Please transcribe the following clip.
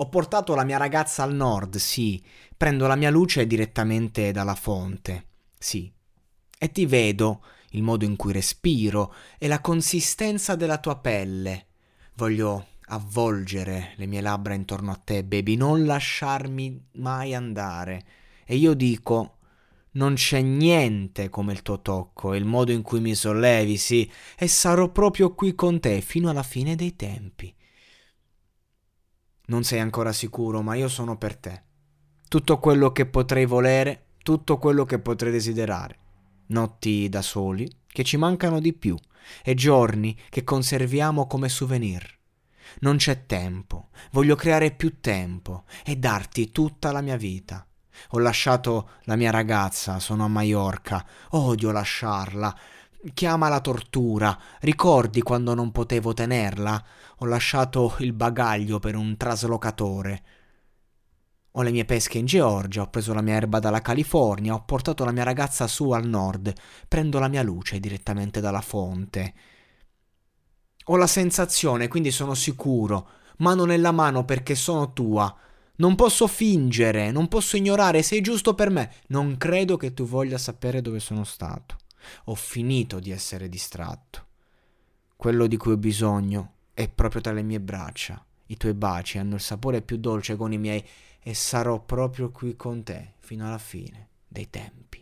Ho portato la mia ragazza al nord, sì. Prendo la mia luce direttamente dalla fonte, sì. E ti vedo, il modo in cui respiro e la consistenza della tua pelle. Voglio avvolgere le mie labbra intorno a te, baby, non lasciarmi mai andare. E io dico, non c'è niente come il tuo tocco e il modo in cui mi sollevi, sì, e sarò proprio qui con te fino alla fine dei tempi. Non sei ancora sicuro, ma io sono per te. Tutto quello che potrei volere, tutto quello che potrei desiderare. Notti da soli, che ci mancano di più, e giorni che conserviamo come souvenir. Non c'è tempo, voglio creare più tempo e darti tutta la mia vita. Ho lasciato la mia ragazza, sono a Maiorca, odio lasciarla, Chiama la tortura. Ricordi quando non potevo tenerla? Ho lasciato il bagaglio per un traslocatore. Ho le mie pesche in Georgia, ho preso la mia erba dalla California, ho portato la mia ragazza su al nord, prendo la mia luce direttamente dalla fonte. Ho la sensazione, quindi sono sicuro, mano nella mano perché sono tua. Non posso fingere, non posso ignorare, sei giusto per me. Non credo che tu voglia sapere dove sono stato. Ho finito di essere distratto. Quello di cui ho bisogno è proprio tra le mie braccia. I tuoi baci hanno il sapore più dolce con i miei e sarò proprio qui con te fino alla fine dei tempi.